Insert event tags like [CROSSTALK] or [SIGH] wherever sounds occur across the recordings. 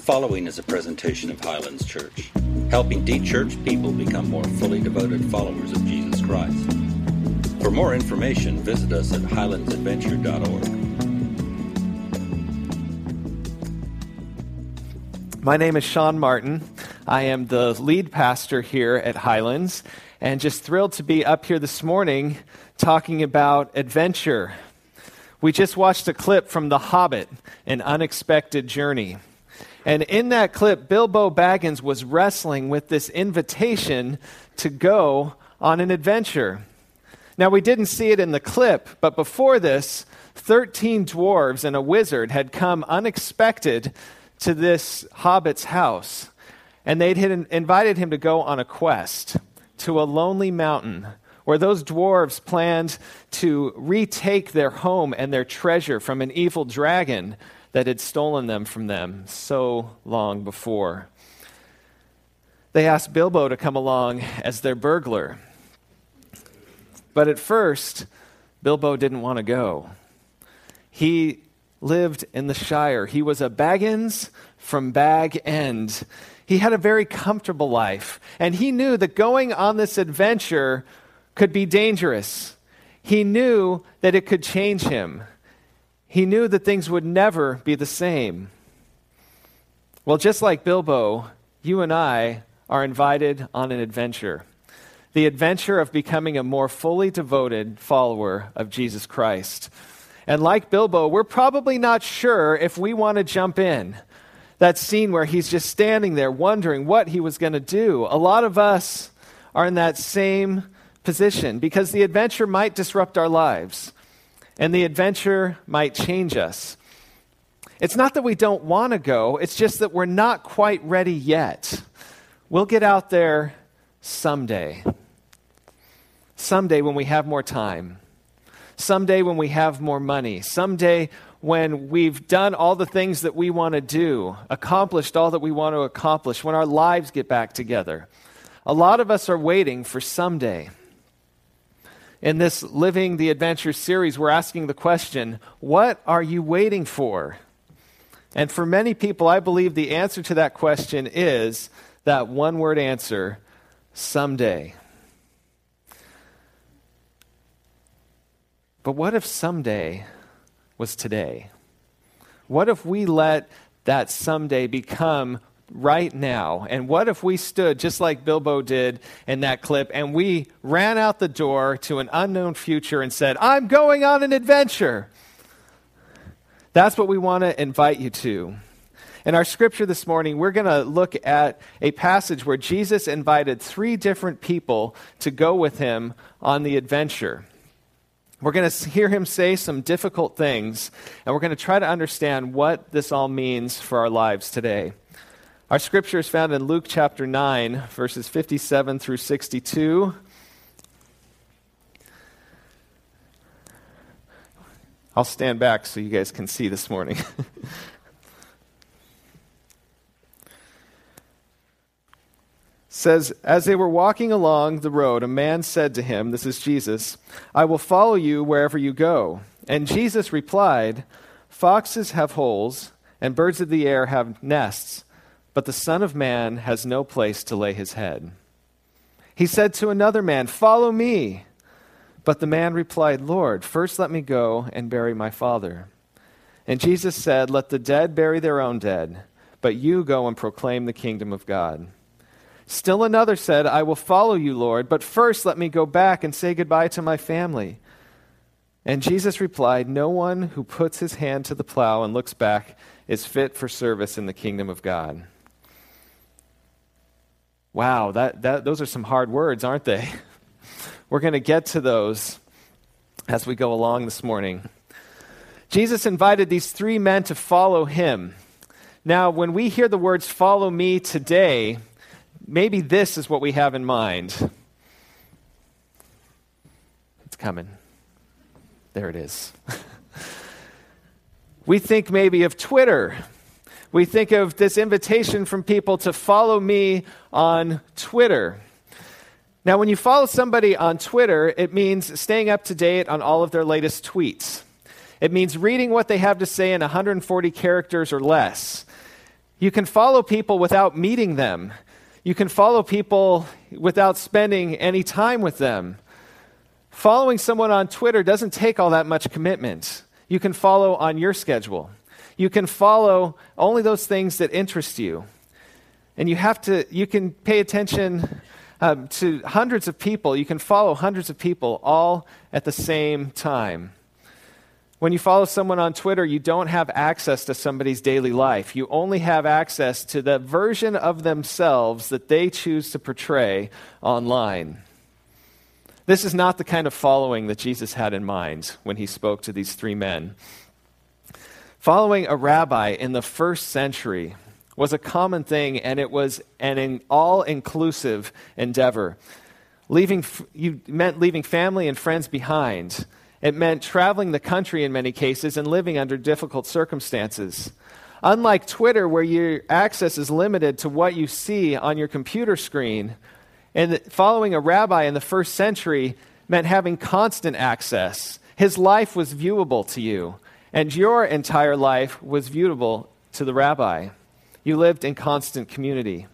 The following is a presentation of Highlands Church, helping de-churched people become more fully devoted followers of Jesus Christ. For more information, visit us at highlandsadventure.org. My name is Sean Martin. I am the lead pastor here at Highlands, and just thrilled to be up here this morning talking about adventure. We just watched a clip from The Hobbit, An Unexpected Journey. And in that clip, Bilbo Baggins was wrestling with this invitation to go on an adventure. Now, we didn't see it in the clip, but before this, 13 dwarves and a wizard had come unexpected to this hobbit's house. And they'd invited him to go on a quest to a lonely mountain where those dwarves planned to retake their home and their treasure from an evil dragon that had stolen them from them so long before. They asked Bilbo to come along as their burglar. But at first, Bilbo didn't want to go. He lived in the Shire. He was a Baggins from Bag End. He had a very comfortable life, and he knew that going on this adventure could be dangerous. He knew that it could change him. He knew that things would never be the same. Well, just like Bilbo, you and I are invited on an adventure the adventure of becoming a more fully devoted follower of Jesus Christ. And like Bilbo, we're probably not sure if we want to jump in. That scene where he's just standing there wondering what he was going to do. A lot of us are in that same position because the adventure might disrupt our lives and the adventure might change us. It's not that we don't want to go, it's just that we're not quite ready yet. We'll get out there someday. Someday when we have more time. Someday when we have more money. Someday when we've done all the things that we want to do, accomplished all that we want to accomplish, when our lives get back together. A lot of us are waiting for someday. In this Living the Adventure series, we're asking the question what are you waiting for? And for many people, I believe the answer to that question is that one word answer someday. But what if someday was today? What if we let that someday become right now? And what if we stood just like Bilbo did in that clip and we ran out the door to an unknown future and said, I'm going on an adventure? That's what we want to invite you to. In our scripture this morning, we're going to look at a passage where Jesus invited three different people to go with him on the adventure. We're going to hear him say some difficult things, and we're going to try to understand what this all means for our lives today. Our scripture is found in Luke chapter 9, verses 57 through 62. I'll stand back so you guys can see this morning. [LAUGHS] says, As they were walking along the road, a man said to him, This is Jesus, I will follow you wherever you go. And Jesus replied, Foxes have holes, and birds of the air have nests but the Son of Man has no place to lay his head. He said to another man, Follow me. But the man replied, Lord, first let me go and bury my father. And Jesus said, Let the dead bury their own dead, but you go and proclaim the kingdom of God. Still another said, I will follow you, Lord, but first let me go back and say goodbye to my family. And Jesus replied, No one who puts his hand to the plow and looks back is fit for service in the kingdom of God. Wow, that, that, those are some hard words, aren't they? [LAUGHS] We're going to get to those as we go along this morning. Jesus invited these three men to follow him. Now, when we hear the words follow me today, maybe this is what we have in mind. It's coming. There it is. [LAUGHS] we think maybe of Twitter we think of this invitation from people to follow me on Twitter. Now, when you follow somebody on Twitter, it means staying up to date on all of their latest tweets. It means reading what they have to say in 140 characters or less. You can follow people without meeting them. You can follow people without spending any time with them. Following someone on Twitter doesn't take all that much commitment. You can follow on your schedule. You can follow only those things that interest you. And you have to, you can pay attention um, to hundreds of people. You can follow hundreds of people all at the same time. When you follow someone on Twitter, you don't have access to somebody's daily life. You only have access to the version of themselves that they choose to portray online. This is not the kind of following that Jesus had in mind when he spoke to these three men. Following a rabbi in the first century was a common thing, and it was an all inclusive endeavor. Leaving, you meant leaving family and friends behind it meant traveling the country in many cases and living under difficult circumstances. Unlike Twitter, where your access is limited to what you see on your computer screen, and following a rabbi in the first century meant having constant access. His life was viewable to you, and your entire life was viewable to the rabbi. You lived in constant community.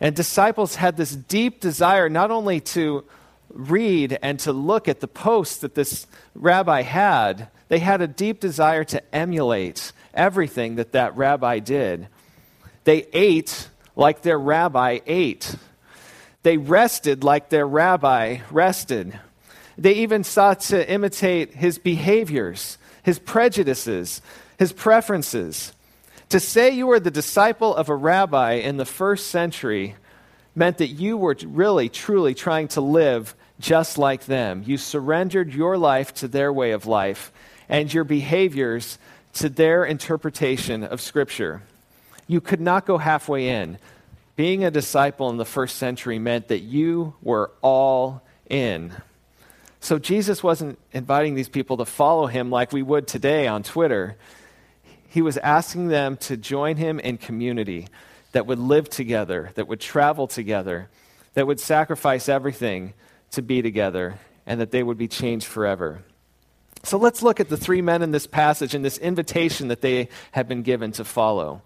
And disciples had this deep desire not only to read and to look at the posts that this rabbi had, they had a deep desire to emulate everything that that rabbi did. They ate like their rabbi ate. They rested like their rabbi rested. They even sought to imitate his behaviors, his prejudices, his preferences. To say you were the disciple of a rabbi in the first century meant that you were really, truly trying to live just like them. You surrendered your life to their way of life and your behaviors to their interpretation of Scripture. You could not go halfway in. Being a disciple in the first century meant that you were all in. So Jesus wasn't inviting these people to follow him like we would today on Twitter. He was asking them to join him in community that would live together, that would travel together, that would sacrifice everything to be together and that they would be changed forever. So let's look at the three men in this passage and this invitation that they have been given to follow.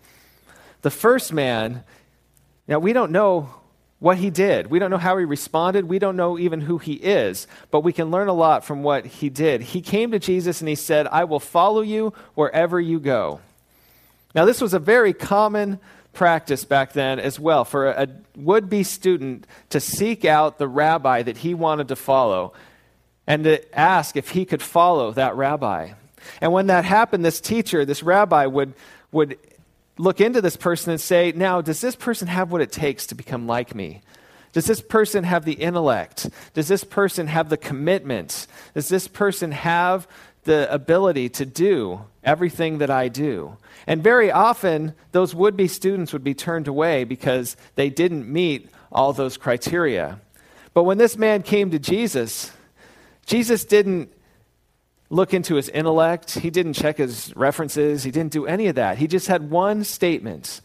The first man, now we don't know what he did. We don't know how he responded. We don't know even who he is, but we can learn a lot from what he did. He came to Jesus and he said, I will follow you wherever you go. Now, this was a very common practice back then as well for a would be student to seek out the rabbi that he wanted to follow and to ask if he could follow that rabbi. And when that happened, this teacher, this rabbi, would, would look into this person and say, Now, does this person have what it takes to become like me? Does this person have the intellect? Does this person have the commitment? Does this person have the ability to do everything that I do? And very often, those would be students would be turned away because they didn't meet all those criteria. But when this man came to Jesus, Jesus didn't look into his intellect, he didn't check his references, he didn't do any of that. He just had one statement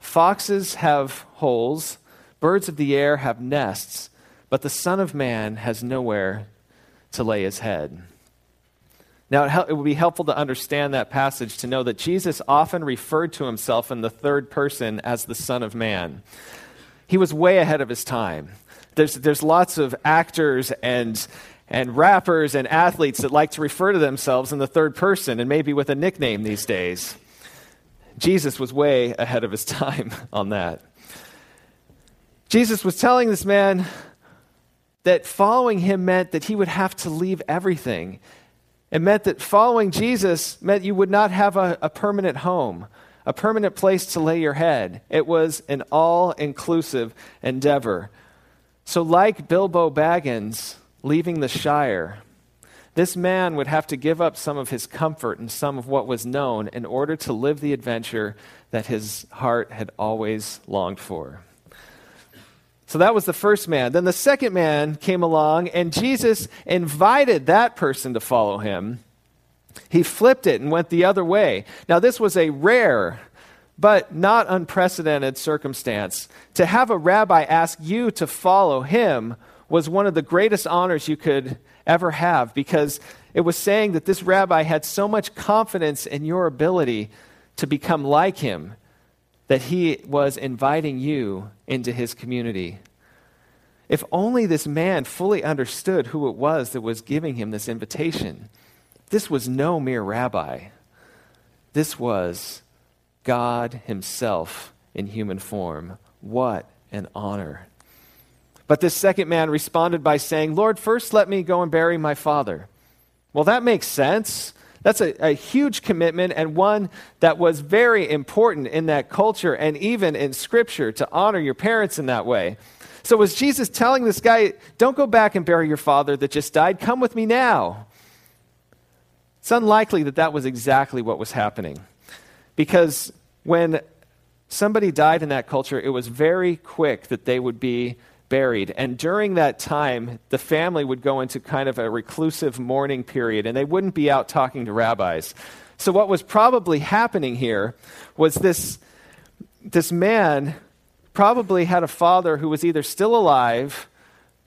Foxes have holes, birds of the air have nests, but the Son of Man has nowhere to lay his head. Now, it would be helpful to understand that passage to know that Jesus often referred to himself in the third person as the Son of Man. He was way ahead of his time. There's, there's lots of actors and, and rappers and athletes that like to refer to themselves in the third person and maybe with a nickname these days. Jesus was way ahead of his [LAUGHS] time on that. Jesus was telling this man that following him meant that he would have to leave everything it meant that following Jesus meant you would not have a, a permanent home, a permanent place to lay your head. It was an all inclusive endeavor. So, like Bilbo Baggins leaving the Shire, this man would have to give up some of his comfort and some of what was known in order to live the adventure that his heart had always longed for. So that was the first man. Then the second man came along, and Jesus invited that person to follow him. He flipped it and went the other way. Now, this was a rare but not unprecedented circumstance. To have a rabbi ask you to follow him was one of the greatest honors you could ever have because it was saying that this rabbi had so much confidence in your ability to become like him that he was inviting you into his community. If only this man fully understood who it was that was giving him this invitation. This was no mere rabbi. This was God Himself in human form. What an honor. But this second man responded by saying, Lord, first let me go and bury my father. Well, that makes sense. That's a, a, huge commitment and one that was very important in that culture and even in Scripture to honor your parents in that way. So, was Jesus telling this guy, Don't go back and bury your father that just died? Come with me now. It's unlikely that that was exactly what was happening. Because when somebody died in that culture, it was very quick that they would be buried. And during that time, the family would go into kind of a reclusive mourning period, and they wouldn't be out talking to rabbis. So, what was probably happening here was this, this man probably had a father who was either still alive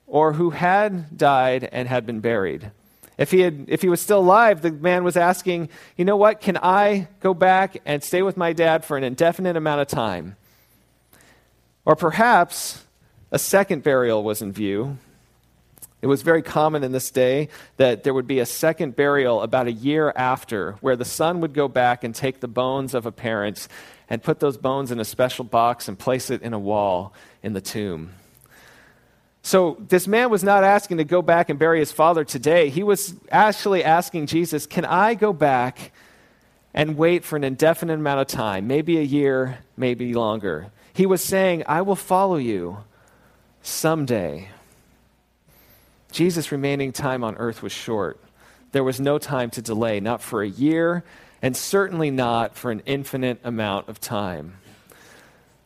or who had died and had been buried. If he, had, if he was still alive, the man was asking, You know what? Can I go back and stay with my dad for an indefinite amount of time? Or perhaps a second burial was in view. It was very common in this day that there would be a second burial about a year after, where the son would go back and take the bones of a parent and put those bones in a special box and place it in a wall in the tomb. So this man was not asking to go back and bury his father today. He was actually asking Jesus, Can I go back and wait for an indefinite amount of time, maybe a year, maybe longer? He was saying, I will follow you someday. Jesus' remaining time on earth was short. There was no time to delay, not for a year, and certainly not for an infinite amount of time.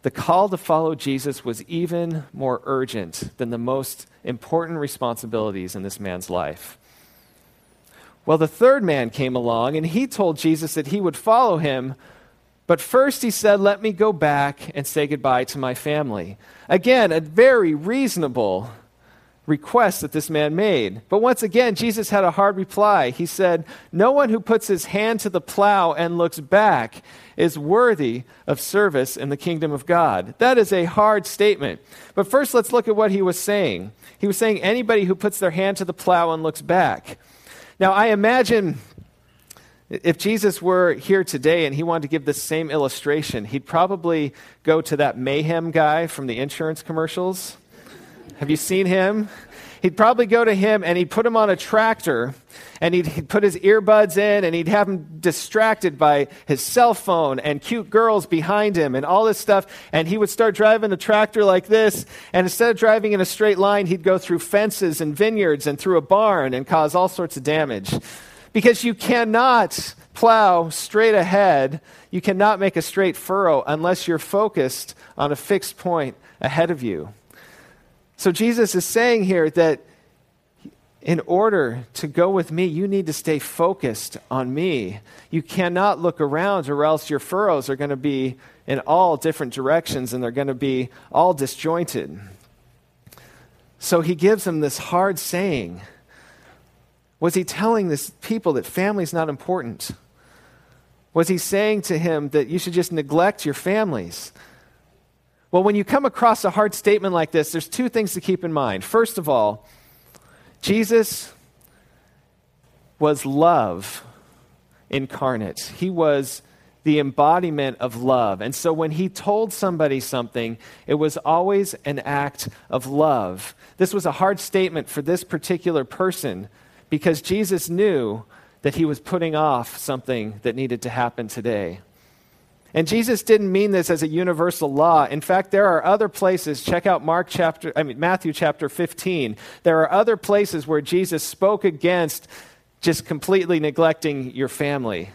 The call to follow Jesus was even more urgent than the most important responsibilities in this man's life. Well, the third man came along and he told Jesus that he would follow him, but first he said, Let me go back and say goodbye to my family. Again, a very reasonable request that this man made. But once again, Jesus had a hard reply. He said, No one who puts his hand to the plow and looks back is worthy of service in the kingdom of God. That is a hard statement. But first, let's look at what he was saying. He was saying, Anybody who puts their hand to the plow and looks back. Now, I imagine if Jesus were here today and he wanted to give the same illustration, he'd probably go to that mayhem guy from the insurance commercials have you seen him? He'd probably go to him and he'd put him on a tractor and he'd, he'd, put his earbuds in and he'd have him distracted by his cell phone and cute girls behind him and all this stuff. And he would start driving the tractor like this. And instead of driving in a straight line, he'd go through fences and vineyards and through a barn and cause all sorts of damage. Because you cannot plow straight ahead, you cannot make a straight furrow unless you're focused on a fixed point ahead of you. So Jesus is saying here that in order to go with me, you need to stay focused on me. You cannot look around, or else your furrows are going to be in all different directions and they're going to be all disjointed. So he gives them this hard saying. Was he telling this people that family is not important? Was he saying to him that you should just neglect your families? Well, when you come across a hard statement like this, there's two things to keep in mind. First of all, Jesus was love incarnate. He was the embodiment of love. And so when he told somebody something, it was always an act of love. This was a hard statement for this particular person because Jesus knew that he was putting off something that needed to happen today. And Jesus didn't mean this as a universal law. In fact, there are other places, check out Mark chapter I mean Matthew chapter 15. There are other places where Jesus spoke against just completely neglecting your family.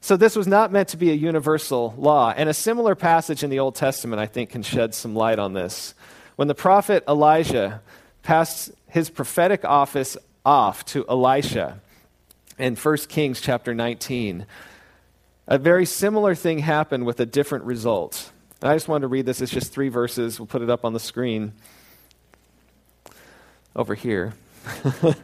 So this was not meant to be a universal law. And a similar passage in the Old Testament I think can shed some light on this. When the prophet Elijah passed his prophetic office off to Elisha in 1 Kings chapter 19, a very similar thing happened with a different result. And I just wanted to read this. It's just three verses. We'll put it up on the screen over here. [LAUGHS]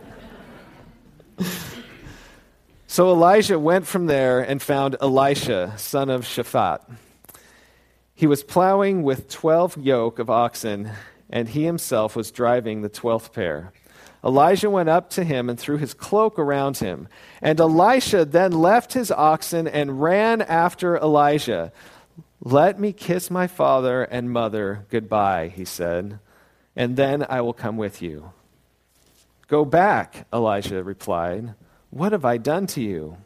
so Elijah went from there and found Elisha, son of Shaphat. He was plowing with twelve yoke of oxen, and he himself was driving the twelfth pair. Elijah went up to him and threw his cloak around him. And Elisha then left his oxen and ran after Elijah. Let me kiss my father and mother goodbye, he said, and then I will come with you. Go back, Elijah replied. What have I done to you?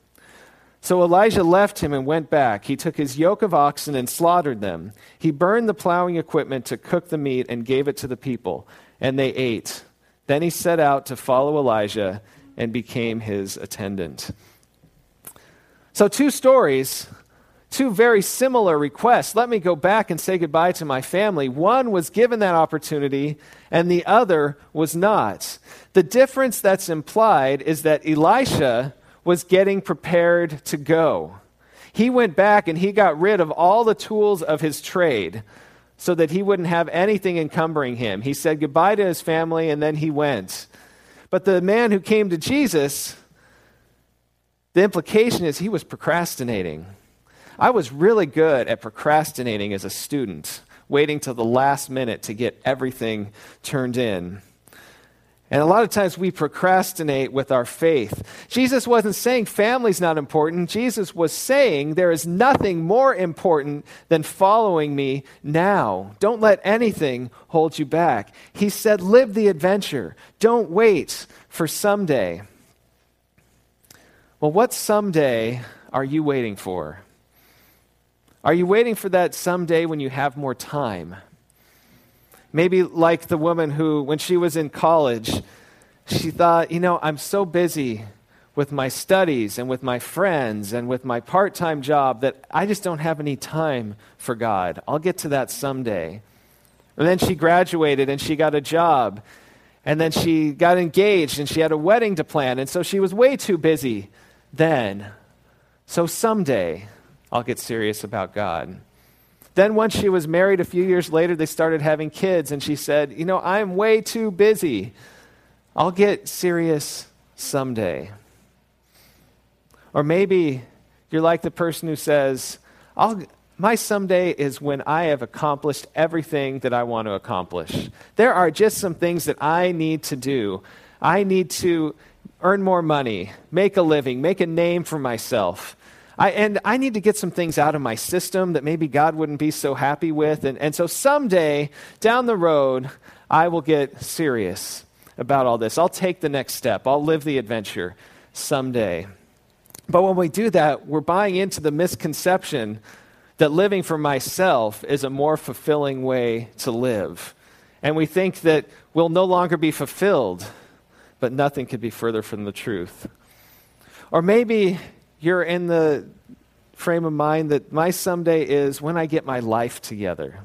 So Elijah left him and went back. He took his yoke of oxen and slaughtered them. He burned the plowing equipment to cook the meat and gave it to the people, and they ate. Then he set out to follow Elijah and became his attendant. So, two stories, two very similar requests. Let me go back and say goodbye to my family. One was given that opportunity, and the other was not. The difference that's implied is that Elisha was getting prepared to go. He went back and he got rid of all the tools of his trade so that he wouldn't have anything encumbering him. He said goodbye to his family and then he went. But the man who came to Jesus, the implication is he was procrastinating. I was really good at procrastinating as a student, waiting till the last minute to get everything turned in. And a lot of times we procrastinate with our faith. Jesus wasn't saying family's not important. Jesus was saying there is nothing more important than following me now. Don't let anything hold you back. He said, live the adventure. Don't wait for someday. Well, what someday are you waiting for? Are you waiting for that someday when you have more time? Maybe like the woman who, when she was in college, she thought, you know, I'm so busy with my studies and with my friends and with my part time job that I just don't have any time for God. I'll get to that someday. And then she graduated and she got a job. And then she got engaged and she had a wedding to plan. And so she was way too busy then. So someday I'll get serious about God. Then, once she was married, a few years later, they started having kids, and she said, You know, I'm way too busy. I'll get serious someday. Or maybe you're like the person who says, I'll, My someday is when I have accomplished everything that I want to accomplish. There are just some things that I need to do. I need to earn more money, make a living, make a name for myself. I, and I need to get some things out of my system that maybe God wouldn't be so happy with. And, and so someday down the road, I will get serious about all this. I'll take the next step, I'll live the adventure someday. But when we do that, we're buying into the misconception that living for myself is a more fulfilling way to live. And we think that we'll no longer be fulfilled, but nothing could be further from the truth. Or maybe you're in the frame of mind that my someday is when I get my life together.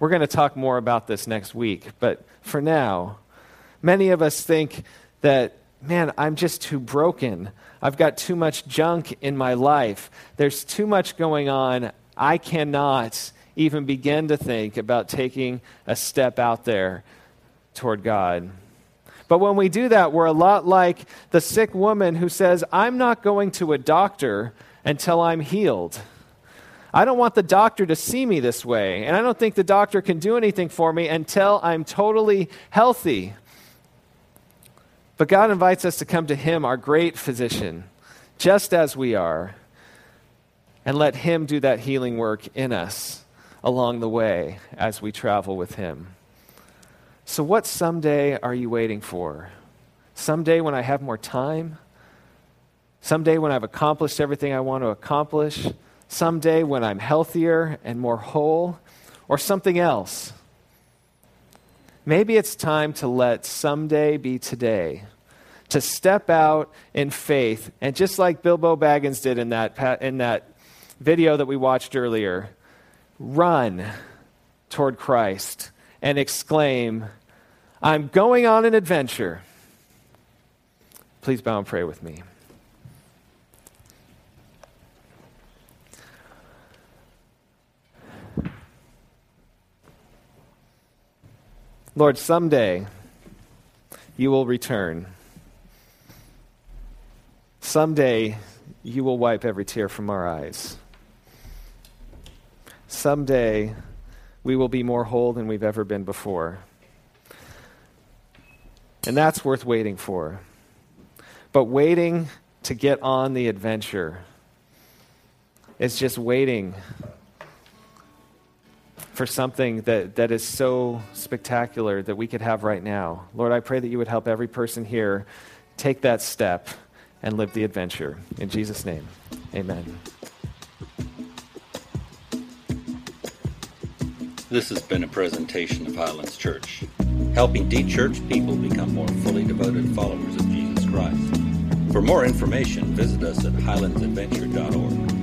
We're going to talk more about this next week, but for now, many of us think that, man, I'm just too broken. I've got too much junk in my life. There's too much going on. I cannot even begin to think about taking a step out there toward God. But when we do that, we're a lot like the sick woman who says, I'm not going to a doctor until I'm healed. I don't want the doctor to see me this way, and I don't think the doctor can do anything for me until I'm totally healthy. But God invites us to come to Him, our great physician, just as we are, and let Him do that healing work in us along the way as we travel with Him. So, what someday are you waiting for? Someday when I have more time? Someday when I've accomplished everything I want to accomplish? Someday when I'm healthier and more whole? Or something else? Maybe it's time to let someday be today. To step out in faith. And just like Bilbo Baggins did in that, in that video that we watched earlier, run toward Christ and exclaim, I'm going on an adventure. Please bow and pray with me. Lord, someday you will return. Someday you will wipe every tear from our eyes. someday we will be more whole than we've ever been before. And that's worth waiting for. But waiting to get on the adventure is just waiting for something that, that is so spectacular that we could have right now. Lord, I pray that you would help every person here take that step and live the adventure. In Jesus' name, amen. This has been a presentation of Highlands Church, helping de-churched people become more fully devoted followers of Jesus Christ. For more information, visit us at highlandsadventure.org.